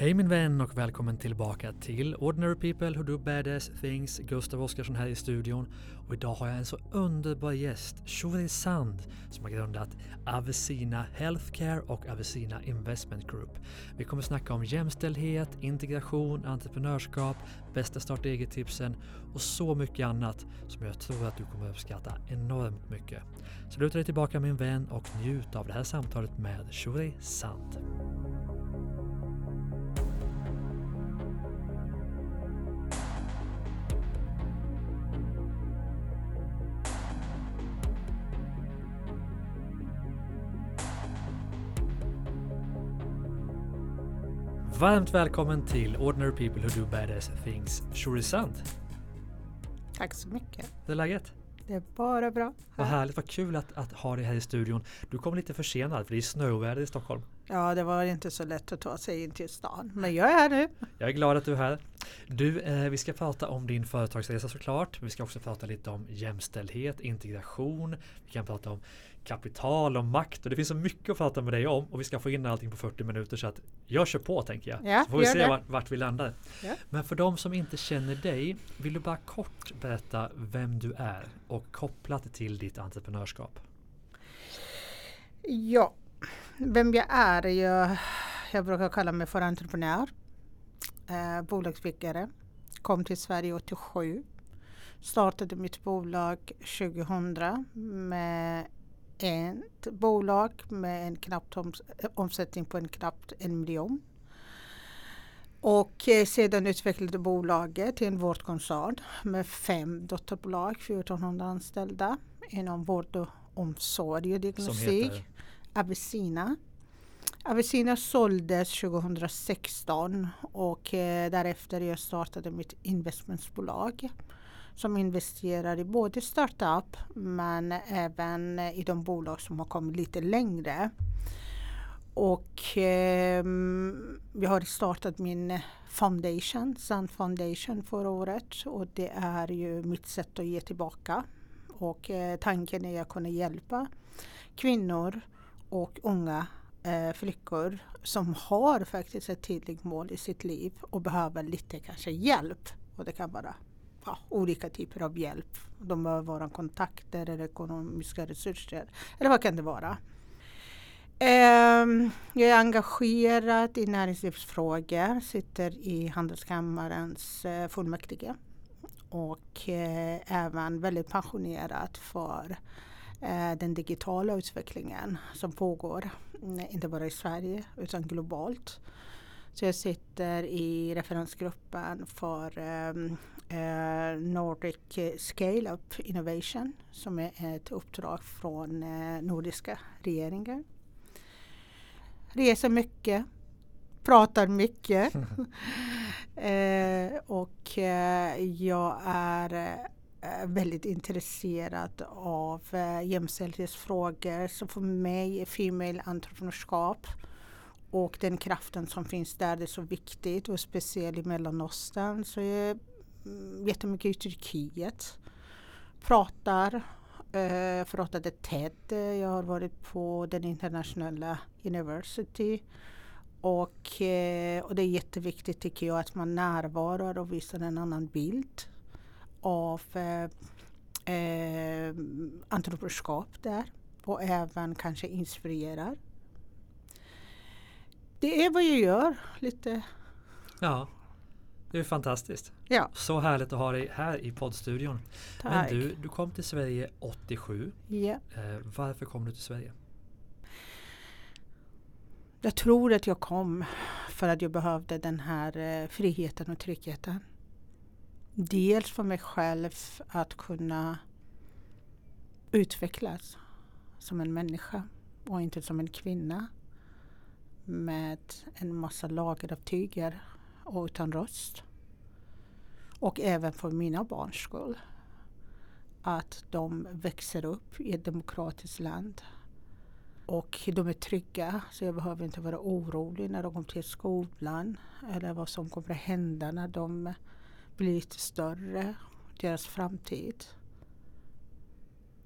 Hej min vän och välkommen tillbaka till Ordinary People Who Do Badass Things. Gustav Oscarsson här i studion och idag har jag en så underbar gäst, Shuri Sand, som har grundat Avesina Healthcare och Avesina Investment Group. Vi kommer snacka om jämställdhet, integration, entreprenörskap, bästa starta eget-tipsen och så mycket annat som jag tror att du kommer uppskatta enormt mycket. Så luta dig tillbaka min vän och njut av det här samtalet med Shuri Sand. Varmt välkommen till Ordinary People Who Do Badass Things, Shuri Sand. Tack så mycket. Hur är läget? Det är bara bra. Vad härligt, vad kul att, att ha dig här i studion. Du kom lite försenad för det är snöväder i Stockholm. Ja, det var inte så lätt att ta sig in till stan. Men jag är här nu. Jag är glad att du är här. Du, eh, vi ska prata om din företagsresa såklart. Vi ska också prata lite om jämställdhet, integration. Vi kan prata om kapital och makt och det finns så mycket att prata med dig om och vi ska få in allting på 40 minuter så att jag kör på tänker jag. Ja, så får vi se det. vart, vart vi landar. Ja. Men för de som inte känner dig, vill du bara kort berätta vem du är och kopplat till ditt entreprenörskap? Ja, vem jag är? Jag, jag brukar kalla mig för entreprenör. Eh, bolagsbyggare. Kom till Sverige 87. Startade mitt bolag 2000 med ett bolag med en knappt oms- omsättning på en knappt en miljon. Och eh, sedan utvecklade bolaget till en vårdkoncern med fem dotterbolag, 1400 anställda inom vård och omsorg och diagnostik. Avicina. Avicina såldes 2016 och eh, därefter jag startade mitt investmentbolag som investerar i både startup men även i de bolag som har kommit lite längre. Och eh, har startat min foundation, Sun Foundation förra året och det är ju mitt sätt att ge tillbaka. Och eh, tanken är att kunna hjälpa kvinnor och unga eh, flickor som har faktiskt ett tydligt mål i sitt liv och behöver lite kanske hjälp. Och det kan vara ja, olika typer av hjälp. De behöver vara kontakter eller ekonomiska resurser. Eller vad kan det vara? Ehm, jag är engagerad i näringslivsfrågor, sitter i Handelskammarens eh, fullmäktige och eh, även väldigt passionerad för den digitala utvecklingen som pågår, mm, inte bara i Sverige utan globalt. Så jag sitter i referensgruppen för ehm, eh, Nordic Scale Up Innovation som är ett uppdrag från eh, nordiska regeringen. Reser mycket, pratar mycket eh, och eh, jag är eh, Eh, väldigt intresserad av eh, jämställdhetsfrågor. Så för mig är female entreprenörskap och den kraften som finns där det är så viktigt och speciellt i Mellanöstern. Så jag är mm, jättemycket i Turkiet. Pratar, eh, pratade TED. Jag har varit på den internationella university. Och, eh, och det är jätteviktigt tycker jag att man närvarar och visar en annan bild av eh, eh, entreprenörskap där och även kanske inspirerar. Det är vad jag gör. Lite, Ja, det är fantastiskt. ja, Så härligt att ha dig här i poddstudion. Men tack. du, du kom till Sverige 87. Ja. Eh, varför kom du till Sverige? Jag tror att jag kom för att jag behövde den här eh, friheten och tryggheten. Dels för mig själv att kunna utvecklas som en människa och inte som en kvinna med en massa lager av tyger och utan röst. Och även för mina barns skull. Att de växer upp i ett demokratiskt land och de är trygga så jag behöver inte vara orolig när de kommer till skolan eller vad som kommer att hända när de blir lite större, deras framtid.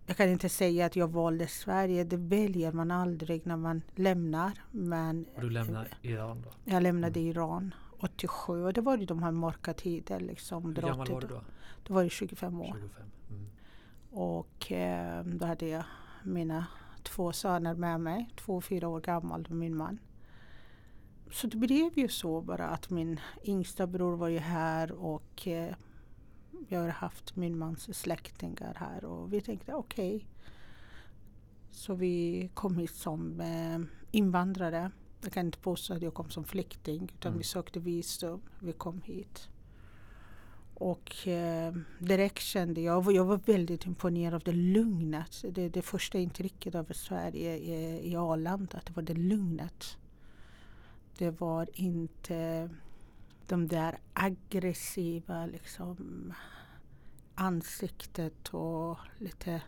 jag kan inte säga att jag valde Sverige, det väljer man aldrig när man lämnar. Men Och du lämnar Iran då? jag lämnade Iran 87 och det var ju de här mörka tider. Liksom, Hur gammal var du då? Då var jag 25 år. 25. Mm. Och eh, då hade jag mina två söner med mig, två och fyra år gammal och min man. Så det blev ju så bara att min yngsta bror var ju här och eh, jag har haft min mans släktingar här och vi tänkte okej. Okay. Så vi kom hit som eh, invandrare. Jag kan inte påstå att jag kom som flykting utan mm. vi sökte visum. Vi kom hit. Och eh, direkt kände jag, jag var väldigt imponerad av det lugnet. Det, det första intrycket av Sverige i, i Arlanda, det var det lugnet. Det var inte de där aggressiva liksom, ansiktet och lite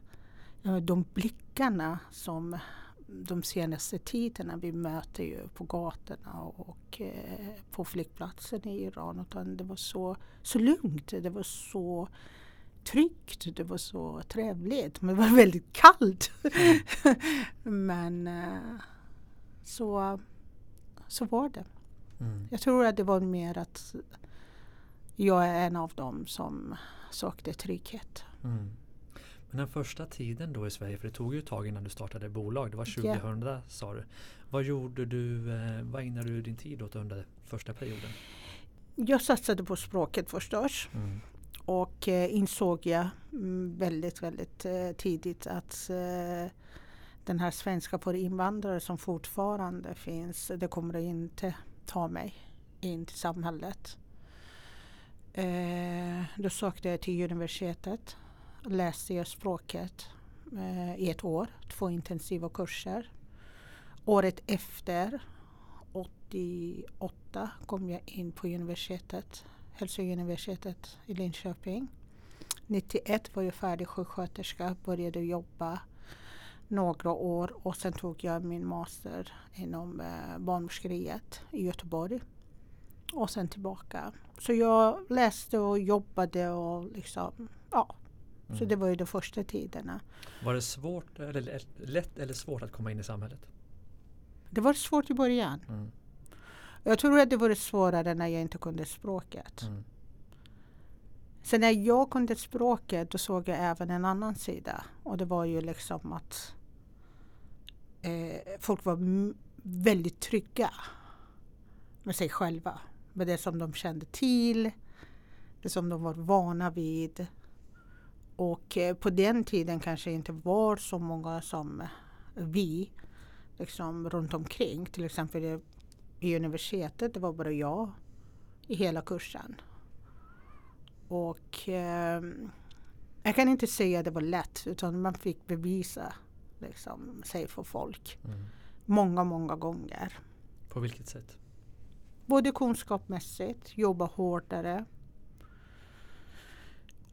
de blickarna som de senaste tiderna vi möter ju på gatorna och eh, på flygplatsen i Iran. Utan det var så, så lugnt, det var så tryggt, det var så trevligt. Men det var väldigt kallt. Mm. Men eh, så, så var det. Mm. Jag tror att det var mer att jag är en av dem som sökte trygghet. Mm. Men den första tiden då i Sverige, för det tog ju ett tag innan du startade bolag, det var 2000 yeah. sa du. Vad gjorde du, eh, vad ägnade du din tid åt under första perioden? Jag satsade på språket förstås. Mm. Och eh, insåg jag mm, väldigt, väldigt eh, tidigt att eh, den här svenska på invandrare som fortfarande finns, det kommer inte ta mig in till samhället. Eh, då sökte jag till universitetet läste jag språket eh, i ett år, två intensiva kurser. Året efter, 88, kom jag in på universitetet, Hälsouniversitetet i Linköping. 91 var jag färdig sjuksköterska, började jobba några år och sen tog jag min master inom eh, barnmorskeriet i Göteborg. Och sen tillbaka. Så jag läste och jobbade och liksom, ja, så det var ju de första tiderna. Var det svårt, eller lätt eller svårt att komma in i samhället? Det var svårt i början. Mm. Jag tror att det var svårare när jag inte kunde språket. Mm. Sen när jag kunde språket då såg jag även en annan sida. Och det var ju liksom att eh, folk var väldigt trygga med sig själva. Med det som de kände till, det som de var vana vid. Och eh, på den tiden kanske inte var så många som vi liksom runt omkring. Till exempel i universitetet, det var bara jag i hela kursen. Och eh, jag kan inte säga att det var lätt utan man fick bevisa liksom, sig för folk. Mm. Många, många gånger. På vilket sätt? Både kunskapsmässigt, jobba hårdare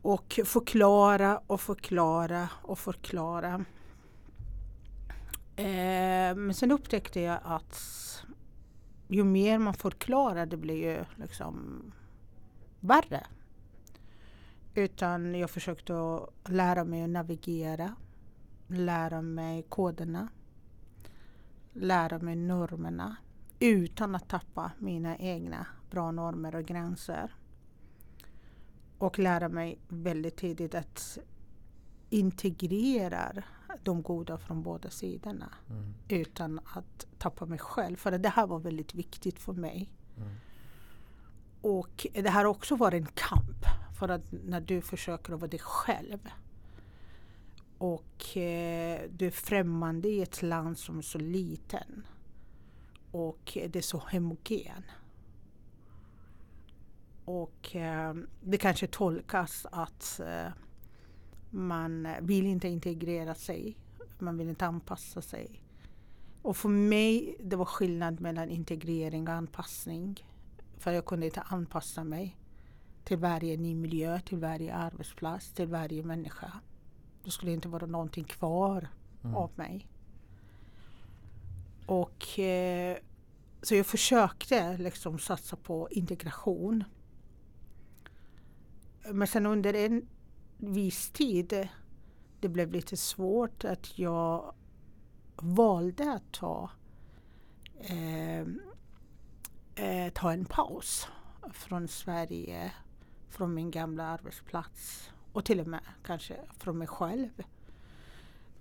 och förklara och förklara och förklara. Eh, men sen upptäckte jag att ju mer man förklarar det blir ju liksom värre. Utan jag försökte lära mig att navigera, lära mig koderna, lära mig normerna utan att tappa mina egna bra normer och gränser och lära mig väldigt tidigt att integrera de goda från båda sidorna mm. utan att tappa mig själv. För det här var väldigt viktigt för mig. Mm. Och det här har också varit en kamp. För att när du försöker att vara dig själv och eh, du är främmande i ett land som är så liten och det är så homogen. Och eh, det kanske tolkas att eh, man vill inte integrera sig, man vill inte anpassa sig. Och för mig det var skillnad mellan integrering och anpassning. För jag kunde inte anpassa mig till varje ny miljö, till varje arbetsplats, till varje människa. Det skulle inte vara någonting kvar mm. av mig. Och eh, så jag försökte liksom satsa på integration. Men sen under en viss tid det blev lite svårt att jag valde att ta, eh, eh, ta en paus från Sverige, från min gamla arbetsplats och till och med kanske från mig själv.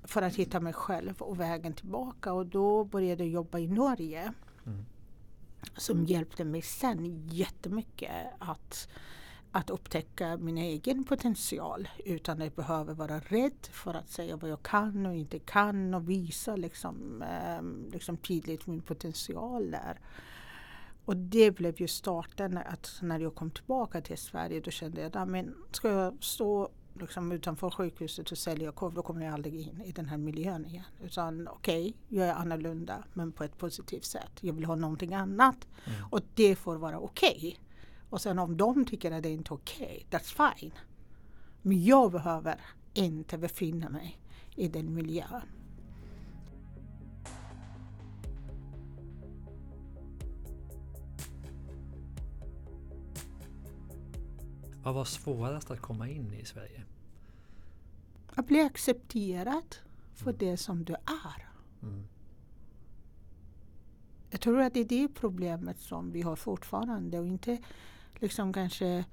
För att hitta mig själv och vägen tillbaka och då började jag jobba i Norge. Mm. Som hjälpte mig sen jättemycket att att upptäcka min egen potential utan att jag behöver vara rädd för att säga vad jag kan och inte kan och visa liksom, eh, liksom tydligt min potential där. Och det blev ju starten att när jag kom tillbaka till Sverige då kände jag men ska jag stå liksom utanför sjukhuset och sälja korv då kommer jag aldrig in i den här miljön igen. Utan okej, okay, jag är annorlunda men på ett positivt sätt. Jag vill ha någonting annat mm. och det får vara okej. Okay. Och sen om de tycker att det är inte är okej, okay, that's fine. Men jag behöver inte befinna mig i den miljön. Vad var svårast att komma in i Sverige? Att bli accepterad för mm. det som du är. Mm. Jag tror att det är det problemet som vi har fortfarande och inte liksom kanske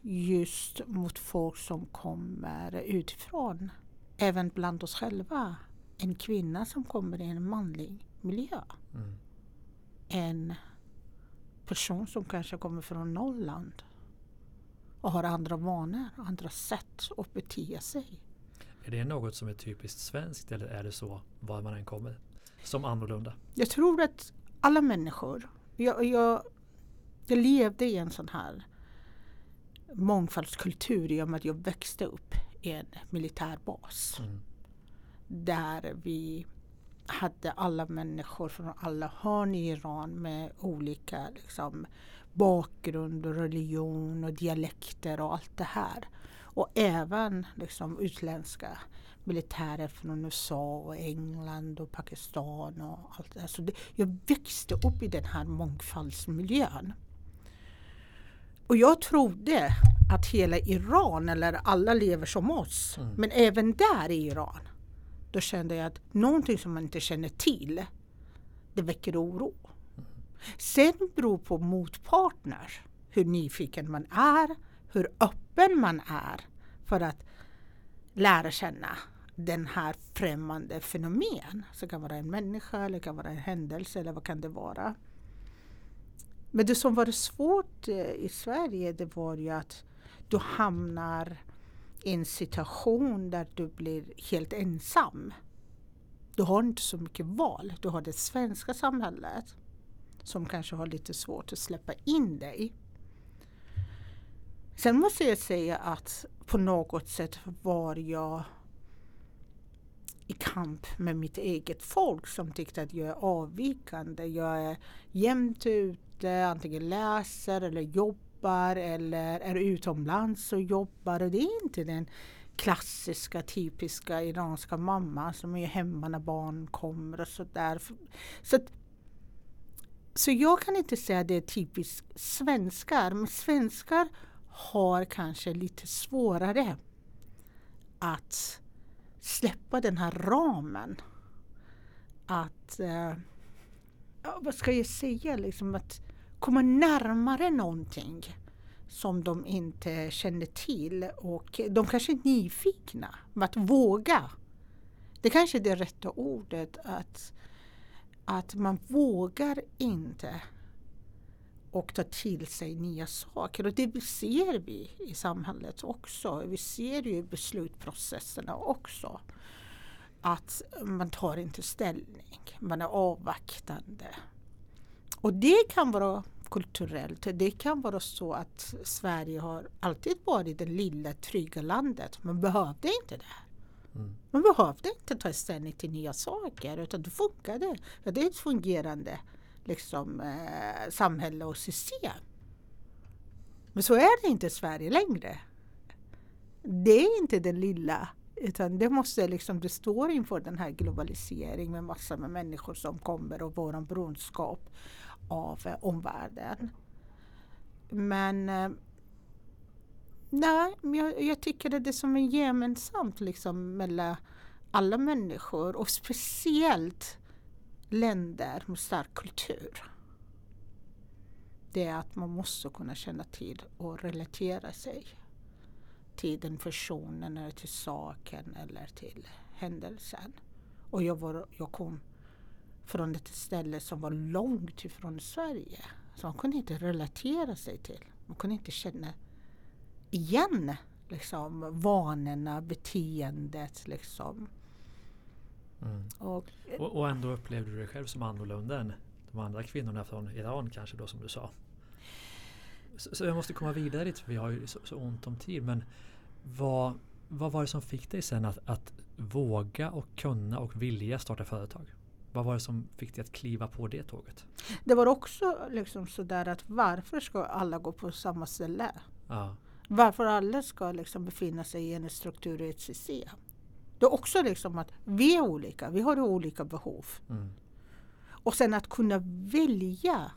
just mot folk som kommer utifrån. Även bland oss själva. En kvinna som kommer i en manlig miljö. Mm. En person som kanske kommer från Norrland och har andra vanor, andra sätt att bete sig. Är det något som är typiskt svenskt eller är det så var man än kommer? Som annorlunda? Jag tror att alla människor, jag, jag jag levde i en sån här mångfaldskultur i och med att jag växte upp i en militärbas. Mm. Där vi hade alla människor från alla hörn i Iran med olika liksom, bakgrund och religion och dialekter och allt det här. Och även liksom, utländska militärer från USA och England och Pakistan och allt det där. Så det, jag växte upp i den här mångfaldsmiljön. Och jag trodde att hela Iran, eller alla lever som oss, mm. men även där i Iran, då kände jag att någonting som man inte känner till, det väcker oro. Sen beror på motpartner, hur nyfiken man är, hur öppen man är för att lära känna den här främmande fenomen. Så det kan vara en människa, eller det kan vara en händelse, eller vad kan det vara? Men det som var svårt eh, i Sverige det var ju att du hamnar i en situation där du blir helt ensam. Du har inte så mycket val. Du har det svenska samhället som kanske har lite svårt att släppa in dig. Sen måste jag säga att på något sätt var jag i kamp med mitt eget folk som tyckte att jag är avvikande. Jag är jämt ute, antingen läser eller jobbar eller är utomlands och jobbar. Och det är inte den klassiska typiska iranska mamma som är hemma när barn kommer och sådär. Så, så så jag kan inte säga att det är typiskt svenskar, men svenskar har kanske lite svårare att släppa den här ramen. Att, eh, vad ska jag säga, liksom att komma närmare någonting som de inte känner till och de kanske är nyfikna. Men att våga. Det kanske är det rätta ordet. Att, att man vågar inte och ta till sig nya saker. Och det ser vi i samhället också. Vi ser ju i beslutsprocesserna också. Att man tar inte ställning, man är avvaktande. Och det kan vara kulturellt. Det kan vara så att Sverige har alltid varit det lilla trygga landet. Man behövde inte det. Mm. Man behövde inte ta ställning till nya saker utan det funkade. Det är ett fungerande liksom, eh, samhälle och system. Men så är det inte i Sverige längre. Det är inte det lilla utan det måste liksom, det står inför den här globaliseringen med massor med människor som kommer och vår beroendeskap av eh, omvärlden. Men eh, Nej, men jag, jag tycker att det som är gemensamt liksom mellan alla människor och speciellt länder med stark kultur. Det är att man måste kunna känna till och relatera sig till den personen eller till saken eller till händelsen. Och jag, var, jag kom från ett ställe som var långt ifrån Sverige. Så man kunde inte relatera sig till. Man kunde inte känna igen liksom, vanorna, beteendet. Liksom. Mm. Och, och, och, ändå upplevde du dig själv som annorlunda än de andra kvinnorna från Iran kanske då som du sa. Så, så jag måste komma vidare dit för vi har ju så, så ont om tid. Men vad, vad var det som fick dig sen att, att våga och kunna och vilja starta företag? Vad var det som fick dig att kliva på det tåget? Det var också liksom sådär att varför ska alla gå på samma ställe? Ja. Varför alla ska liksom befinna sig i en struktur i ett system? Det är också liksom att vi är olika, vi har olika behov. Mm. Och sen att kunna välja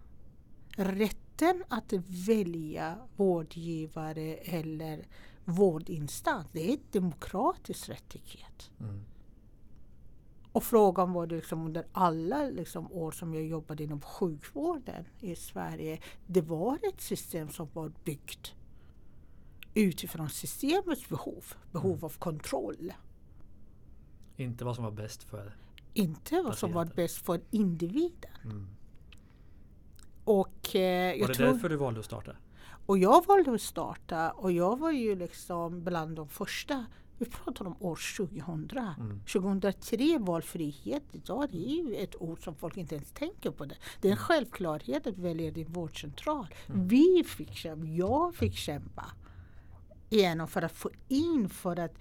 rätten att välja vårdgivare eller vårdinstans, det är en demokratisk rättighet. Mm. Och frågan var det liksom under alla liksom år som jag jobbade inom sjukvården i Sverige. Det var ett system som var byggt utifrån systemets behov, behov mm. av kontroll. Inte vad som var bäst för Inte vad som var bäst för individen. Mm. Och, eh, var det tror, därför du valde att starta? Och jag valde att starta och jag var ju liksom bland de första vi pratar om år 2000. Mm. 2003 valfrihet, idag det är ju ett ord som folk inte ens tänker på. Det, det är en mm. självklarhet att välja din vårdcentral. Mm. Vi fick kämpa, jag fick kämpa igenom för att få in, för att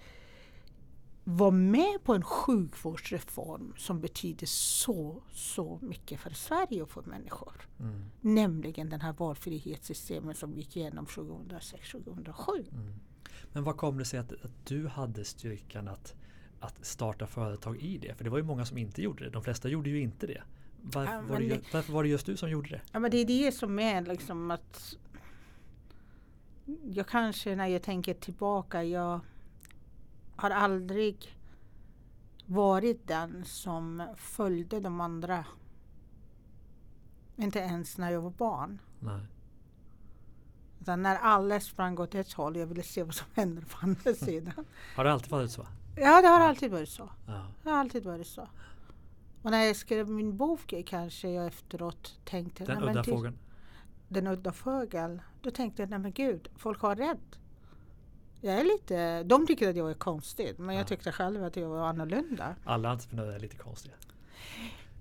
vara med på en sjukvårdsreform som betyder så, så mycket för Sverige och för människor. Mm. Nämligen den här valfrihetssystemet som gick igenom 2006-2007. Mm. Men vad kom det sig att, att du hade styrkan att, att starta företag i det? För det var ju många som inte gjorde det. De flesta gjorde ju inte det. Varför, ja, var, det, varför var det just du som gjorde det? Ja, men det är det som är liksom att jag kanske när jag tänker tillbaka, jag har aldrig varit den som följde de andra. Inte ens när jag var barn. Nej. Utan när alla sprang åt ett håll, jag ville se vad som hände på andra sidan. har det alltid varit så? Ja, det har ja. alltid varit så. Ja. Det har alltid varit så. Och när jag skrev min bok kanske jag efteråt tänkte... Den udda fågeln? Den udda fågeln. Då tänkte jag, nej men gud, folk har rätt. Jag är lite, de tycker att jag är konstig, men ja. jag tyckte själv att jag var annorlunda. Alla entreprenörer är lite konstiga.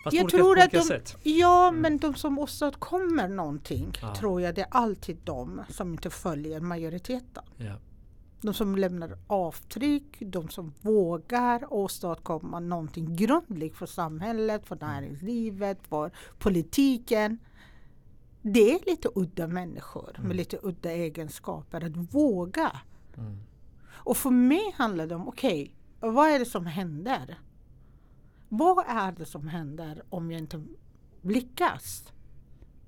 Fast jag tror att de, sätt. Ja, mm. men de som åstadkommer någonting ja. tror jag det är alltid de som inte följer majoriteten. Ja. De som lämnar avtryck, de som vågar åstadkomma någonting grundligt för samhället, för mm. näringslivet, för politiken. Det är lite udda människor mm. med lite udda egenskaper att våga. Mm. Och för mig handlar det om, okej, okay, vad är det som händer? Vad är det som händer om jag inte lyckas?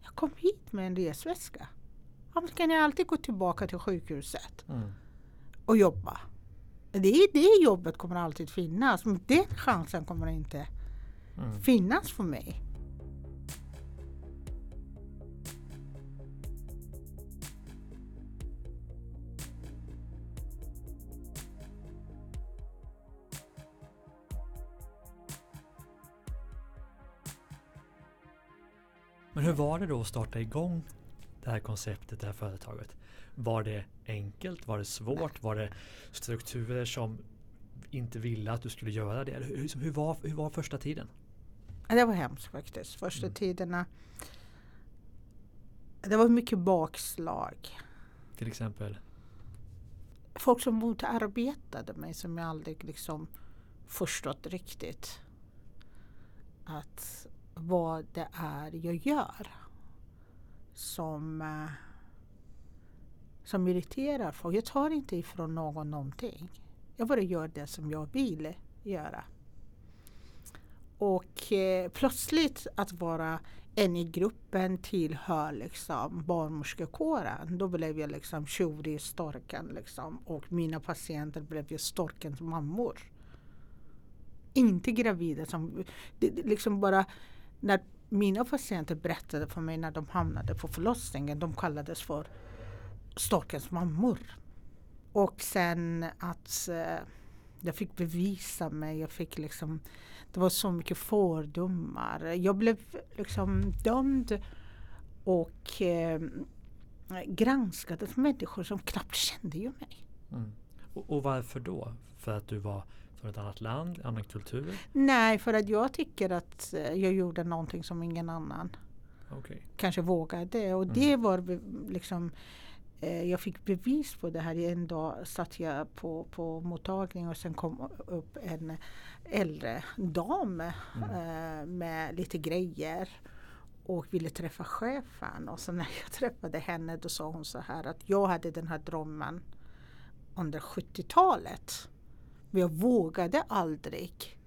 Jag kom hit med en resväska. Varför kan jag alltid gå tillbaka till sjukhuset mm. och jobba? Det, är det jobbet kommer alltid finnas, men den chansen kommer inte mm. finnas för mig. Men hur var det då att starta igång det här konceptet, det här företaget? Var det enkelt? Var det svårt? Var det strukturer som inte ville att du skulle göra det? Hur, hur, var, hur var första tiden? Det var hemskt faktiskt. Första mm. tiderna. Det var mycket bakslag. Till exempel? Folk som motarbetade mig som jag aldrig liksom förstått riktigt. Att vad det är jag gör som, eh, som irriterar folk. Jag tar inte ifrån någon någonting. Jag bara gör det som jag vill göra. Och eh, plötsligt att vara en i gruppen tillhör liksom barnmorskekåren. Då blev jag liksom tjurig storken liksom. Och mina patienter blev ju storkens mammor. Inte gravida som det, det liksom bara när mina patienter berättade för mig när de hamnade på förlossningen, de kallades för storkens mammor. Och sen att eh, jag fick bevisa mig, jag fick liksom, det var så mycket fördomar. Jag blev liksom dömd och eh, granskad av människor som knappt kände ju mig. Mm. Och, och varför då? För att du var från ett annat land, annan kultur? Nej, för att jag tycker att eh, jag gjorde någonting som ingen annan Okay. kanske vågade. Och Mm. det var liksom eh, jag fick bevis på det här. En dag satt jag på, på mottagning och sen kom upp en äldre dam Mm. eh, med lite grejer och ville träffa chefen. Och så när jag träffade henne då sa hon så här att jag hade den här drömmen under 70-talet. Men jag vågade aldrig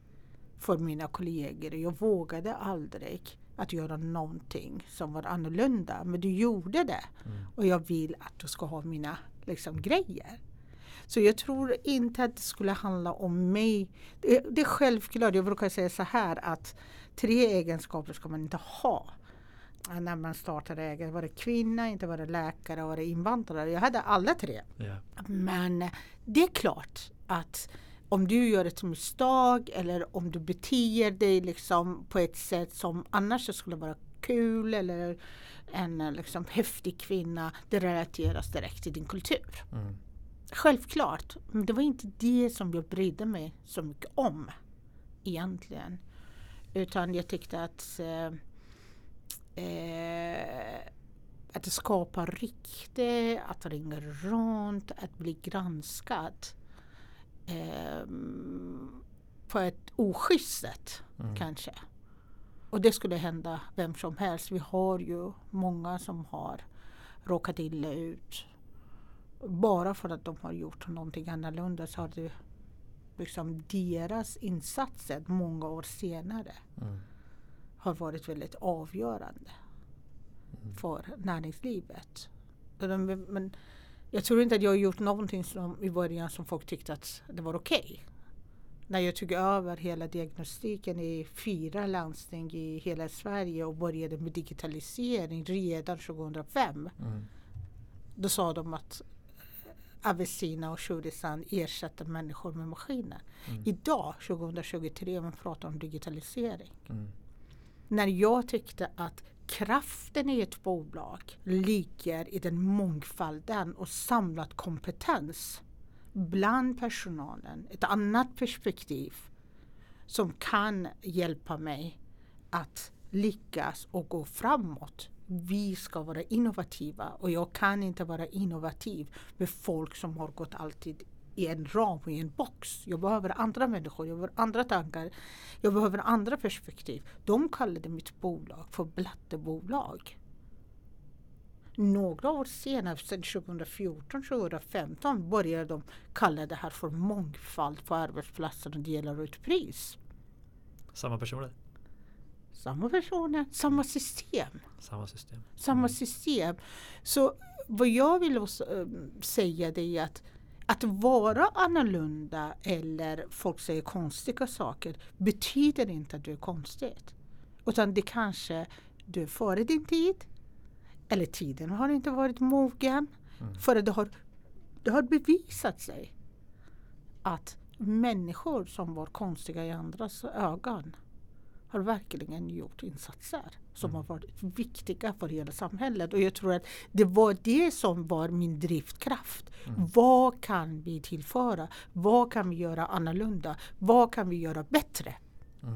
för mina kollegor. Jag vågade aldrig att göra någonting som var annorlunda. Men du gjorde det. Mm. Och jag vill att du ska ha mina liksom, grejer. Så jag tror inte att det skulle handla om mig. Det, det är självklart, jag brukar säga så här att tre egenskaper ska man inte ha när man startar eget. Vara kvinna, inte vara läkare och vara invandrare. Jag hade alla tre. Ja. Men det är klart att om du gör ett misstag eller om du beter dig liksom på ett sätt som annars skulle vara kul eller en eh, liksom häftig kvinna, det relateras direkt till din kultur. Mm. Självklart, men det var inte det som jag brydde mig så mycket om egentligen. Utan jag tyckte att eh, eh, att skapa rykte, att ringa runt, att bli granskad eh, på ett oschysst sätt Mm. kanske. Och det skulle hända vem som helst. Vi har ju många som har råkat illa ut. Bara för att de har gjort någonting annorlunda så har det liksom deras insatser många år senare Mm. har varit väldigt avgörande Mm. för näringslivet. Men jag tror inte att jag har gjort någonting som i början som folk tyckte att det var okej. När jag tog över hela diagnostiken i fyra landsting i hela Sverige och började med digitalisering redan 2005. Mm. Då sa de att Avicina och Shurisan ersätter människor med maskiner. Mm. Idag, 2023, man pratar om digitalisering. Mm. När jag tyckte att kraften i ett bolag ligger i den mångfalden och samlad kompetens bland personalen. Ett annat perspektiv som kan hjälpa mig att lyckas och gå framåt. Vi ska vara innovativa och jag kan inte vara innovativ med folk som har gått alltid i en ram i en box. Jag behöver andra människor, jag behöver andra tankar, jag behöver andra perspektiv. De kallade mitt bolag för Blattebolag. Några år senare, sedan 2014-2015, började de kalla det här för mångfald på arbetsplatsen och delar ut pris. Samma personer? Samma personer, samma system. Samma system? Samma Mm. system. Så vad jag vill eh, säga det är att att vara annorlunda eller folk säger konstiga saker betyder inte att du är konstigt. Utan det kanske du är före din tid. Eller tiden har inte varit mogen. Mm. För det har, det har bevisat sig att människor som var konstiga i andras ögon har verkligen gjort insatser som Mm. har varit viktiga för hela samhället. Och jag tror att det var det som var min driftkraft. Mm. Vad kan vi tillföra? Vad kan vi göra annorlunda? Vad kan vi göra bättre? Mm.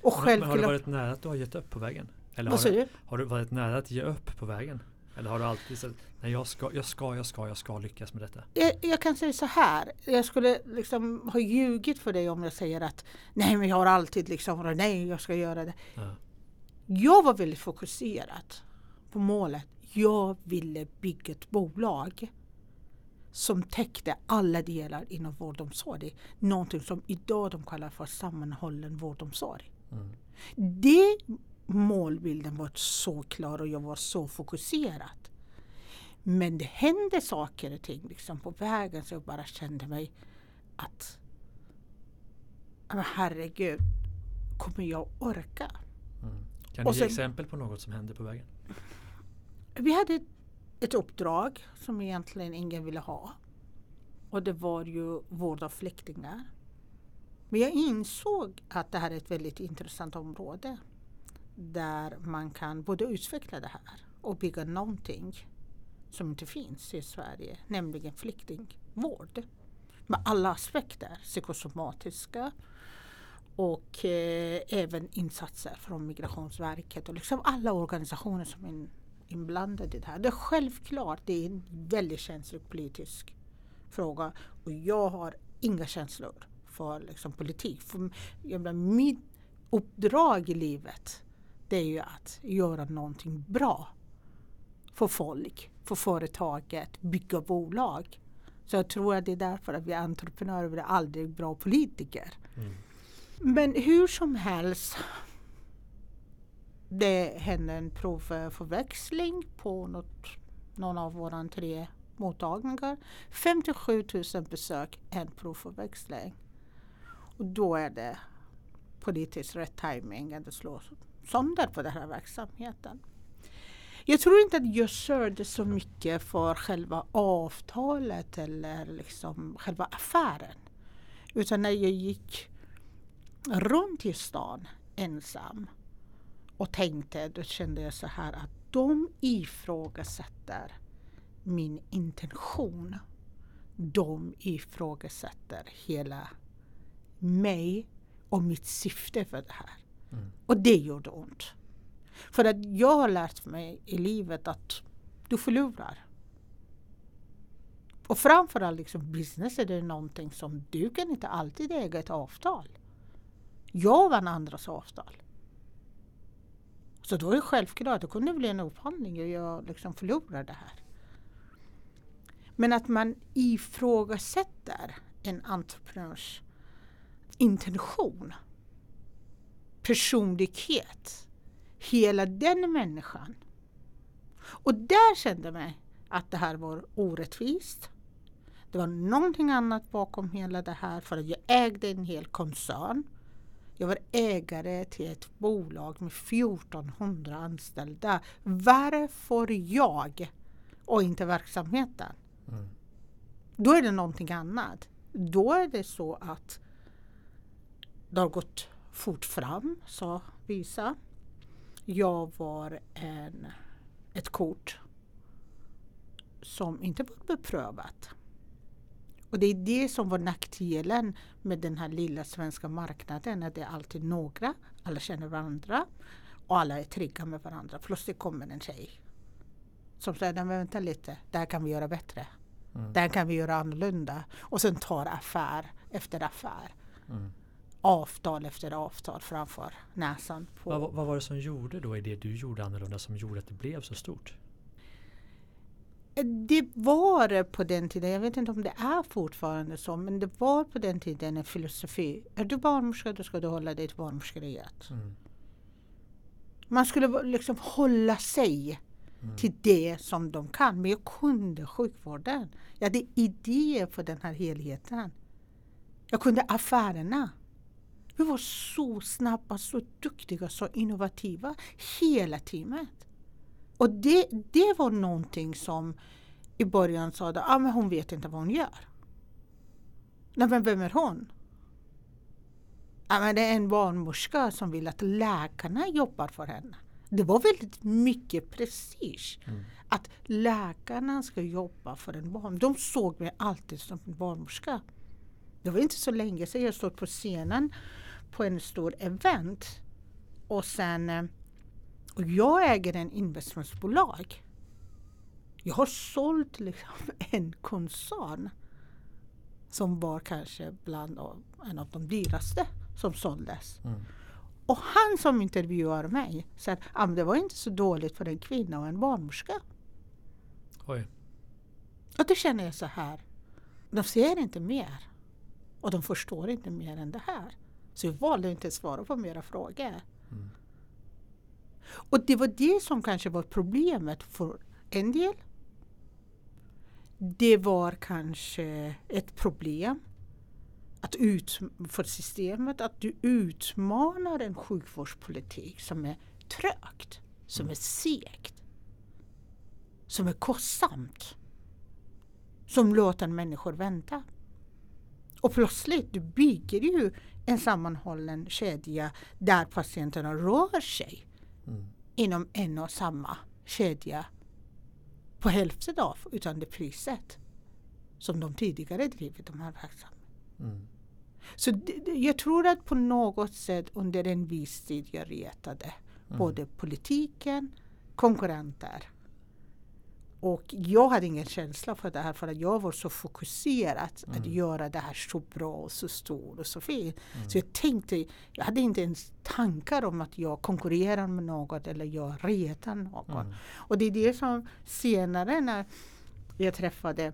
Och Men, men har självklart... det varit nära att du har gett upp på vägen? Eller har, du? har du varit nära att ge upp på vägen? Eller har du alltid sagt nej jag ska, jag ska, jag ska, jag ska lyckas med detta? Jag, jag kan säga så här. Jag skulle liksom ha ljugit för dig om jag säger att nej men jag har alltid liksom nej jag ska göra det. Ja. Jag var väldigt fokuserad på målet. Jag ville bygga ett bolag som täckte alla delar inom vårdomsorg. Någonting som idag de kallar för sammanhållen vårdomsorg. Mm. Det målbilden var så klar och jag var så fokuserad. Men det hände saker och ting liksom på vägen så jag bara kände mig att men herregud, kommer jag orka? Mm. Kan du Och ge sen- exempel på något som hände på vägen? Vi hade ett, ett uppdrag som egentligen ingen ville ha. Och det var ju vård av flyktingar. Men jag insåg att det här är ett väldigt intressant område. Där man kan både utveckla det här och bygga någonting som inte finns i Sverige, nämligen flyktingvård. Med alla aspekter, psykosomatiska och eh, även insatser från Migrationsverket och liksom alla organisationer som är inblandade i det här. Det är självklart, det är en väldigt känslig politisk fråga och jag har inga känslor för liksom, politik. För, jag menar, mitt uppdrag i livet det är ju att göra någonting bra för folk, för företaget, bygga bolag. Så jag tror att det är därför att vi entreprenörer, vi är aldrig bra politiker. Mm. Men hur som helst. Det hände en provförväxling på något, någon av våra tre mottagningar. 57 000 besök, en provförväxling. Och då är det politiskt rätt timing att det slår sönder på den här verksamheten. Jag tror inte att jag sörjde så mycket för själva avtalet eller liksom själva affären. Utan när jag gick runt i stan ensam och tänkte, då kände jag så här att de ifrågasätter min intention. De ifrågasätter hela mig och mitt syfte för det här. Mm. Och det gjorde ont. För att jag har lärt mig i livet att du förlorar. Och framförallt liksom business är det någonting som du kan inte alltid äga ett avtal. Jag vann andras avtal. Så då är det självklart, det kunde bli en upphandling och jag liksom förlorar det här. Men att man ifrågasätter en entreprenörs intention, personlighet, hela den människan. Och där kände jag att det här var orättvist. Det var någonting annat bakom hela det här för att jag ägde en hel koncern. Jag var ägare till ett bolag med 1400 anställda. Varför jag och inte verksamheten? Mm. Då är det någonting annat. Då är det så att det har gått fort fram, sa vissa. Jag var en, ett kort som inte var beprövat. Och det är det som var nackdelen med den här lilla svenska marknaden. Att det är alltid några, alla känner varandra och alla är trygga med varandra. Plötsligt kommer en tjej som säger, "Nej, men vänta lite, det här kan vi göra bättre. Mm. Det här kan vi göra annorlunda. Och sen tar affär efter affär. Mm. Avtal efter avtal framför näsan på Vad, vad var det som gjorde då i det du gjorde annorlunda som gjorde att det blev så stort? Det var på den tiden, jag vet inte om det är fortfarande så, men det var på den tiden en filosofi. Är du barnmorska då ska du hålla dig till barnmorskeriet. Mm. Man skulle liksom hålla sig Mm. till det som de kan. Men jag kunde sjukvården. Jag hade idéer för den här helheten. Jag kunde affärerna. Vi var så snabba, så duktiga, så innovativa hela teamet. Och det, det var någonting som i början sa att ah, men hon vet inte vad hon gör. Nej, men vem är hon? Ja, men det är en barnmorska som vill att läkarna jobbar för henne. Det var väldigt mycket prestige Mm. att läkarna ska jobba för en barn. De såg mig alltid som en barnmorska. Det var inte så länge sedan jag stod på scenen på en stor event. Och sen eh, och jag äger en investmentbolag. Jag har sålt liksom en koncern som var kanske bland av, en av de dyraste som såldes. Mm. Och han som intervjuar mig säger att ah, det var inte så dåligt för en kvinna och en barnmorska. Oj. Och då känner jag så här. De ser inte mer. Och de förstår inte mer än det här. Så jag valde inte att svara på mera frågor. Mm. Och det var det som kanske var problemet för en del. Det var kanske ett problem att ut, för systemet att du utmanar en sjukvårdspolitik som är trögt, som är segt, som är kostsamt, som låter människor vänta. Och plötsligt, du bygger ju en sammanhållen kedja där patienterna rör sig Mm. inom en och samma kedja på hälften av utan det priset som de tidigare drivit de här verksamheterna. Mm. Så det, jag tror att på något sätt under en viss tid jag retade Mm. både politiken, konkurrenter. Och jag hade ingen känsla för det här för att jag var så fokuserad att Mm. göra det här så bra och så stort och så fint. Mm. Så jag tänkte, jag hade inte ens tankar om att jag konkurrerar med något eller jag retar någon. Mm. Och det är det som senare när jag träffade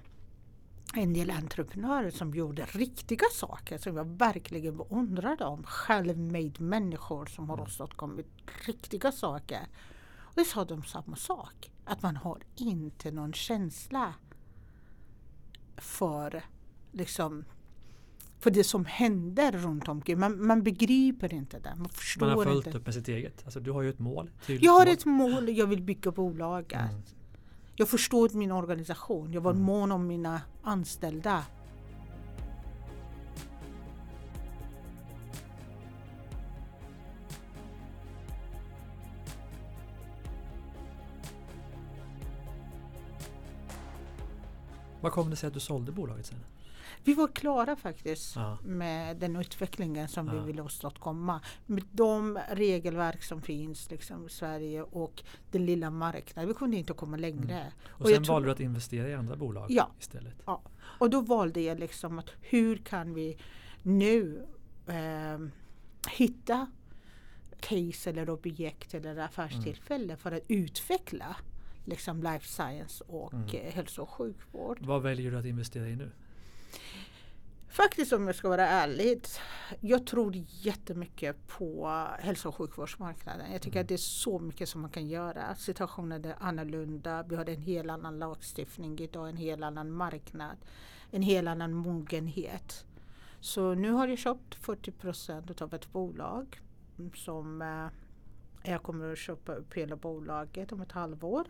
en del entreprenörer som gjorde riktiga saker som jag verkligen beundrade om. Självmade människor som har Mm. åstadkommit riktiga saker. Och det sa de samma sak. Att man har inte någon känsla för liksom för det som händer runt omkring. Man, man begriper inte det. Man förstår Man har fullt inte. upp med sitt eget. Alltså, du har ju ett mål. Jag har mål. ett mål, jag vill bygga bolaget. Mm. Jag förstår min organisation. Jag var Mm. mån om mina anställda. Vad kom det sig att du sålde bolaget sen? Vi var klara faktiskt Ja. med den utvecklingen som vi Ja. ville åstadkomma. Med de regelverk som finns liksom, i Sverige och den lilla marknaden. Vi kunde inte komma längre. Och, Och jag sen valde du att investera i andra bolag Ja. istället. Och då valde jag liksom att hur kan vi nu eh, hitta case eller objekt eller affärstillfälle för att utveckla liksom life science och Mm. eh, hälso och sjukvård. Vad väljer du att investera i nu? Faktiskt om jag ska vara ärlig, jag tror jättemycket på hälso och sjukvårdsmarknaden. Jag tycker Mm. att det är så mycket som man kan göra. Situationen är annorlunda. Vi har en helt annan lagstiftning idag, en helt annan marknad, en helt annan mogenhet. Så nu har jag köpt 40 procent av ett bolag som eh, jag kommer att köpa upp hela bolaget om ett halvår.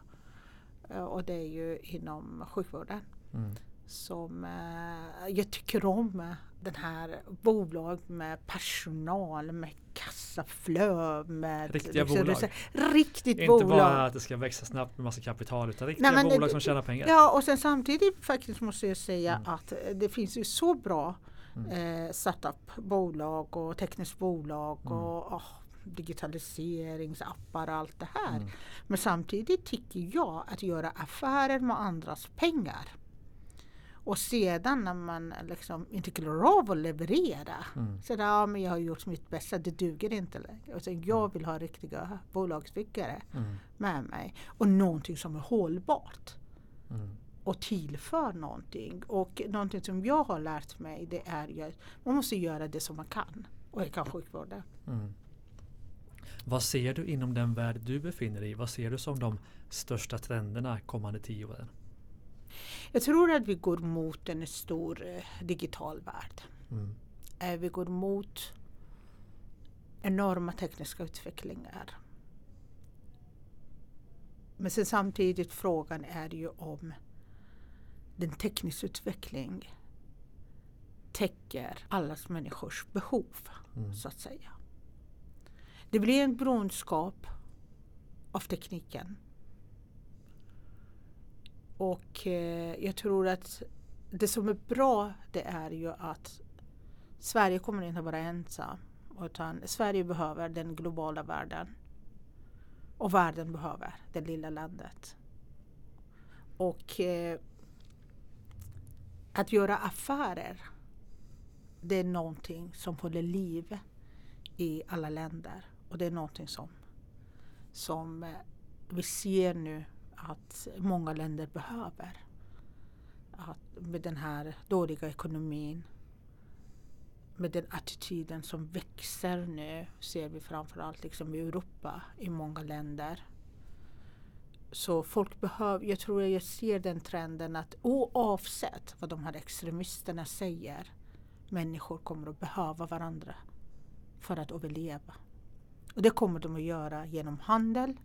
Eh, och det är ju inom sjukvården Mm. som eh, jag tycker om den här bolag med personal, med kassaflöde, med Riktiga bolag. Riktigt Inte bolag. bara att det ska växa snabbt med massa kapital utan riktiga Nej, men bolag det- som tjänar pengar. Ja och sen samtidigt faktiskt måste jag säga Mm. att eh, det finns ju så bra Mm. eh, startup-bolag och tekniskt bolag Mm. och oh, digitaliseringsappar och allt det här. Mm. Men samtidigt tycker jag att göra affärer med andras pengar och sedan när man liksom inte klarar av att leverera Mm. så där, ja, men jag har gjort mitt bästa, det duger inte längre. Och sen, jag vill ha riktiga bolagsbyggare Mm. med mig och någonting som är hållbart Mm. och tillför någonting. Och någonting som jag har lärt mig det är att man måste göra det som man kan. Och jag kan sjukvården. Mm. Vad ser du inom den värld du befinner dig i? Vad ser du som de största trenderna kommande tio åren? Jag tror att vi går mot en stor eh, digital värld. Mm. Eh, vi går mot enorma tekniska utvecklingar. Men sen samtidigt frågan är ju om den tekniska utveckling täcker allas människors behov Mm. så att säga. Det blir en brunskap av tekniken. Och eh, jag tror att det som är bra det är ju att Sverige kommer inte vara ensam. Utan Sverige behöver den globala världen. Och världen behöver det lilla landet. Och eh, att göra affärer det är någonting som håller liv i alla länder. Och det är någonting som, som eh, vi ser nu att många länder behöver. Att med den här dåliga ekonomin med den attityden som växer nu ser vi framförallt liksom i Europa i många länder. Så folk behöver, jag tror jag ser den trenden att oavsett vad de här extremisterna säger, människor kommer att behöva varandra för att överleva. Och det kommer de att göra genom handel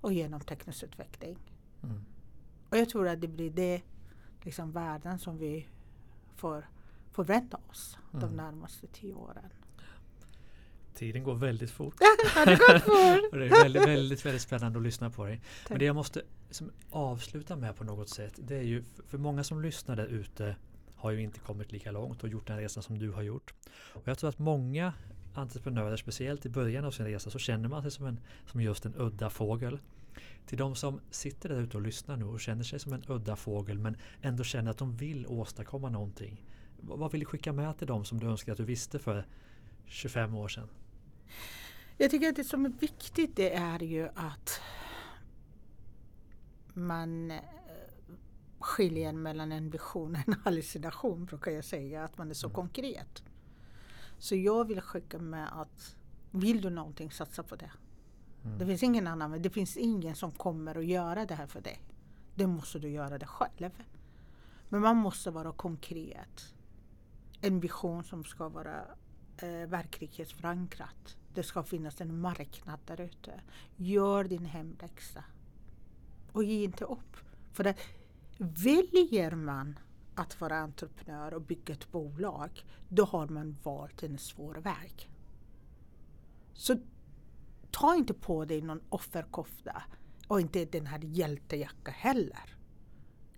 och genom teknisk utveckling. Mm. Och jag tror att det blir det liksom världen som vi får förvänta oss mm. de närmaste tio åren. Tiden går väldigt fort. det går fort. det är väldigt, väldigt, väldigt spännande att lyssna på dig. Tack. Men det jag måste liksom avsluta med på något sätt. Det är ju för många som lyssnar där ute har ju inte kommit lika långt och gjort den resan som du har gjort. Och Jag tror att många entreprenörer, speciellt i början av sin resa, så känner man sig som, en, som just en udda fågel. Till de som sitter där ute och lyssnar nu och känner sig som en udda fågel men ändå känner att de vill åstadkomma någonting. Vad vill du skicka med till dem som du önskar att du visste för 25 år sedan? Jag tycker att det som är viktigt det är ju att man eh, skiljer mellan en vision och en hallucination brukar jag säga, att man är så mm. konkret. Så jag vill skicka med att vill du någonting, satsa på det. Mm. Det finns ingen annan, det finns ingen som kommer att göra det här för dig. Det måste du göra det själv. Men man måste vara konkret. En vision som ska vara eh, verklighetsförankrat. Det ska finnas en marknad där ute. Gör din hemläxa. Och ge inte upp. För det, väljer man att vara entreprenör och bygga ett bolag, då har man valt en svår väg. Så ta inte på dig någon offerkofta och inte den här hjältejacka heller.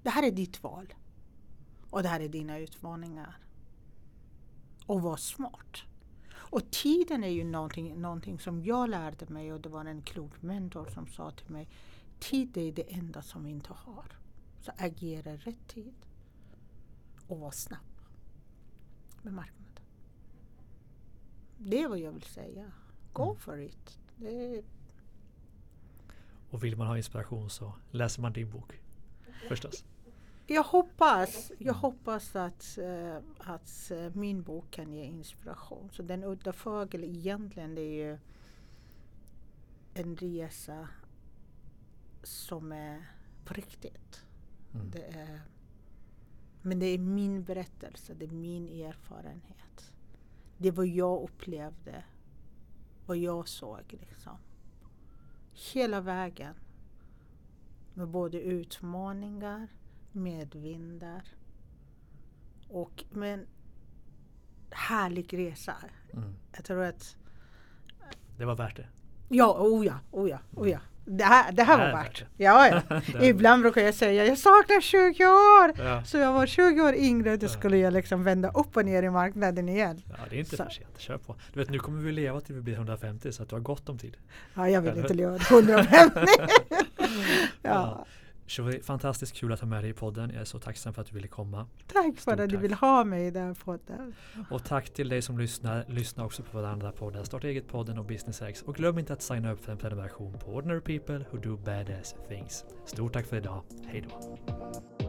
Det här är ditt val. Och det här är dina utmaningar. Och var smart. Och tiden är ju någonting, någonting som jag lärde mig och det var en klok mentor som sa till mig Tid är det enda som vi inte har. Så agera rätt tid. Och var snabb med marknaden. Det är vad jag vill säga. Go mm. for it. Det... Och vill man ha inspiration så läser man din bok förstås. Jag hoppas, jag hoppas att, uh, att uh, min bok kan ge inspiration. Så Den udda fågel egentligen det är ju en resa som är på riktigt. Mm. Det är, men det är min berättelse, det är min erfarenhet. Det är vad jag upplevde vad jag såg. Liksom. Hela vägen. Med både utmaningar, medvindar och med en härlig resa. Mm. Jag tror att... Det var värt det? Ja, oh ja, oh ja, oh ja. Det här, det här var värt. Ja, ja. Ibland brukar jag säga jag saknar 20 år! Ja. Så jag var 20 år yngre, då skulle jag liksom vända upp och ner i marknaden igen. Ja, det är inte så. för sent. Kör på. Du vet, nu kommer vi leva till vi blir 150 så att du har gott om tid. Ja, jag vill Eller? inte leva till 150. ja. Shuri, fantastiskt kul att ha med dig i podden. Jag är så tacksam för att du ville komma. Tack för att du vill ha mig i den podden. Och tack till dig som lyssnar. Lyssna också på våra andra poddar. Starta eget-podden och Business X. Och glöm inte att signa upp för en prenumeration på Ordinary People Who Do Badass Things. Stort tack för idag. Hej då.